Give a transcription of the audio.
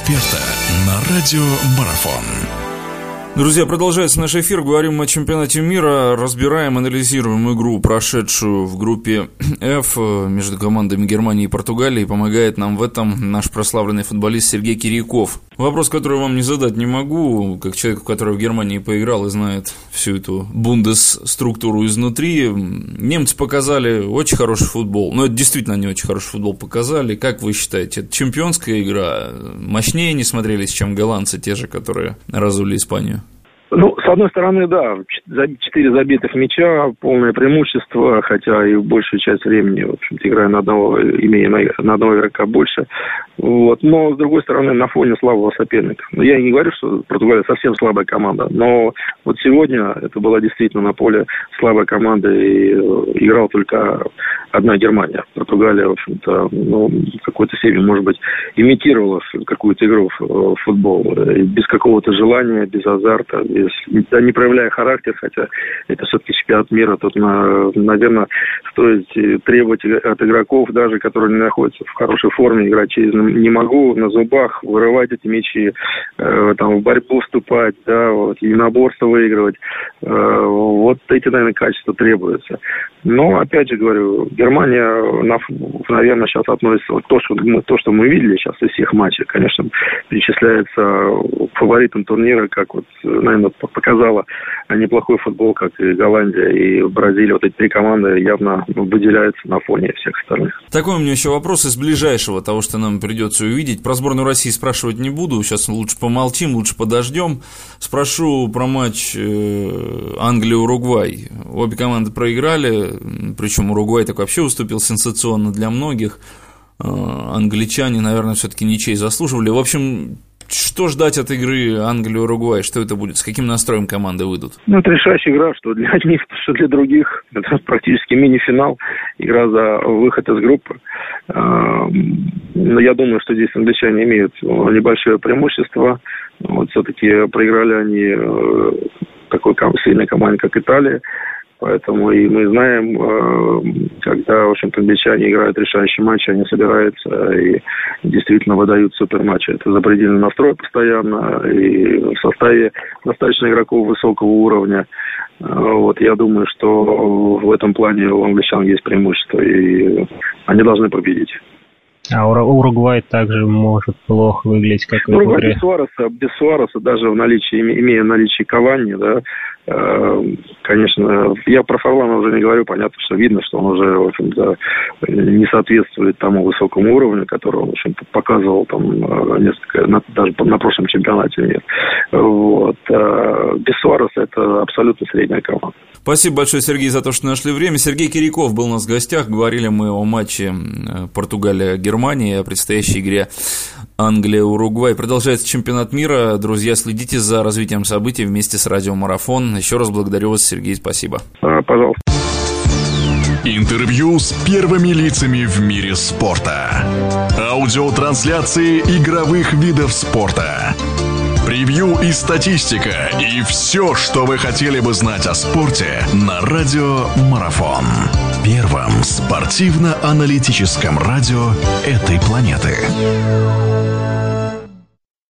эксперта на радио Марафон. Друзья, продолжается наш эфир. Говорим о чемпионате мира. Разбираем, анализируем игру, прошедшую в группе F между командами Германии и Португалии. Помогает нам в этом наш прославленный футболист Сергей Киряков. Вопрос, который вам не задать не могу, как человек, который в Германии поиграл и знает всю эту бундес-структуру изнутри. Немцы показали очень хороший футбол. Но это действительно они очень хороший футбол показали. Как вы считаете, это чемпионская игра? Мощнее не смотрелись, чем голландцы, те же, которые разули Испанию? Ну, с одной стороны, да, четыре забитых мяча, полное преимущество, хотя и большую часть времени, в общем-то, играя на одного, имея на одного игрока больше. Вот. Но, с другой стороны, на фоне слабого соперника. Ну, я не говорю, что Португалия совсем слабая команда, но вот сегодня это была действительно на поле слабая команда, и э, играла только одна Германия. Португалия, в общем-то, ну, какой-то степени, может быть, имитировала какую-то игру в футбол. Без какого-то желания, без азарта, без, не проявляя характер, хотя это все-таки чемпионат мира, тут, на, наверное, стоит требовать от игроков, даже которые не находятся в хорошей форме, играть не могу на зубах вырывать эти мячи, э, там, в борьбу вступать, да, вот, и наборство выигрывать. Э, вот эти, наверное, качества требуются. Но, опять же говорю, Германия, наверное, сейчас относится то, что мы, то, что мы видели сейчас из всех матчей, конечно, причисляется фаворитом турнира, как вот, наверное, показала неплохой футбол, как и Голландия и Бразилия. Вот эти три команды явно выделяются на фоне всех остальных. Такой у меня еще вопрос из ближайшего, того, что нам придется увидеть. Про сборную России спрашивать не буду, сейчас лучше помолчим, лучше подождем. Спрошу про матч э, Англия-Уругвай. Обе команды проиграли, причем Уругвай так вообще уступил сенсационно для многих. Э, англичане, наверное, все-таки ничей заслуживали. В общем, что ждать от игры Англия-Уругвай? Что это будет? С каким настроем команды выйдут? Ну, это решающая игра, что для одних, что для других. Это практически мини-финал. Игра за выход из группы. Но я думаю, что здесь англичане имеют небольшое преимущество. Вот все-таки проиграли они э, такой сильной команде, как Италия. Поэтому и мы знаем, э, когда, в общем-то, англичане играют решающий матч, они собираются и действительно выдают суперматчи. Это запредельный настрой постоянно, и в составе достаточно игроков высокого уровня. Э, вот я думаю, что в этом плане у англичан есть преимущество, и они должны победить. А Уругвай также может плохо выглядеть, как Уругвай без Суареса, без Суареса, даже в наличии, имея наличие Кавани, да, конечно, я про Фарлана уже не говорю, понятно, что видно, что он уже, в общем-то, не соответствует тому высокому уровню, который он, в общем-то, показывал там э, несколько, на, даже на прошлом чемпионате нет. Вот. Э, без это абсолютно средняя команда. Спасибо большое, Сергей, за то, что нашли время. Сергей Киряков был у нас в гостях. Говорили мы о матче Португалия-Германия, о предстоящей игре Англия-Уругвай. Продолжается чемпионат мира. Друзья, следите за развитием событий вместе с Радио Марафон. Еще раз благодарю вас, Сергей, спасибо. А, пожалуйста. Интервью с первыми лицами в мире спорта. Аудиотрансляции игровых видов спорта превью и статистика, и все, что вы хотели бы знать о спорте на Радио Марафон. Первом спортивно-аналитическом радио этой планеты.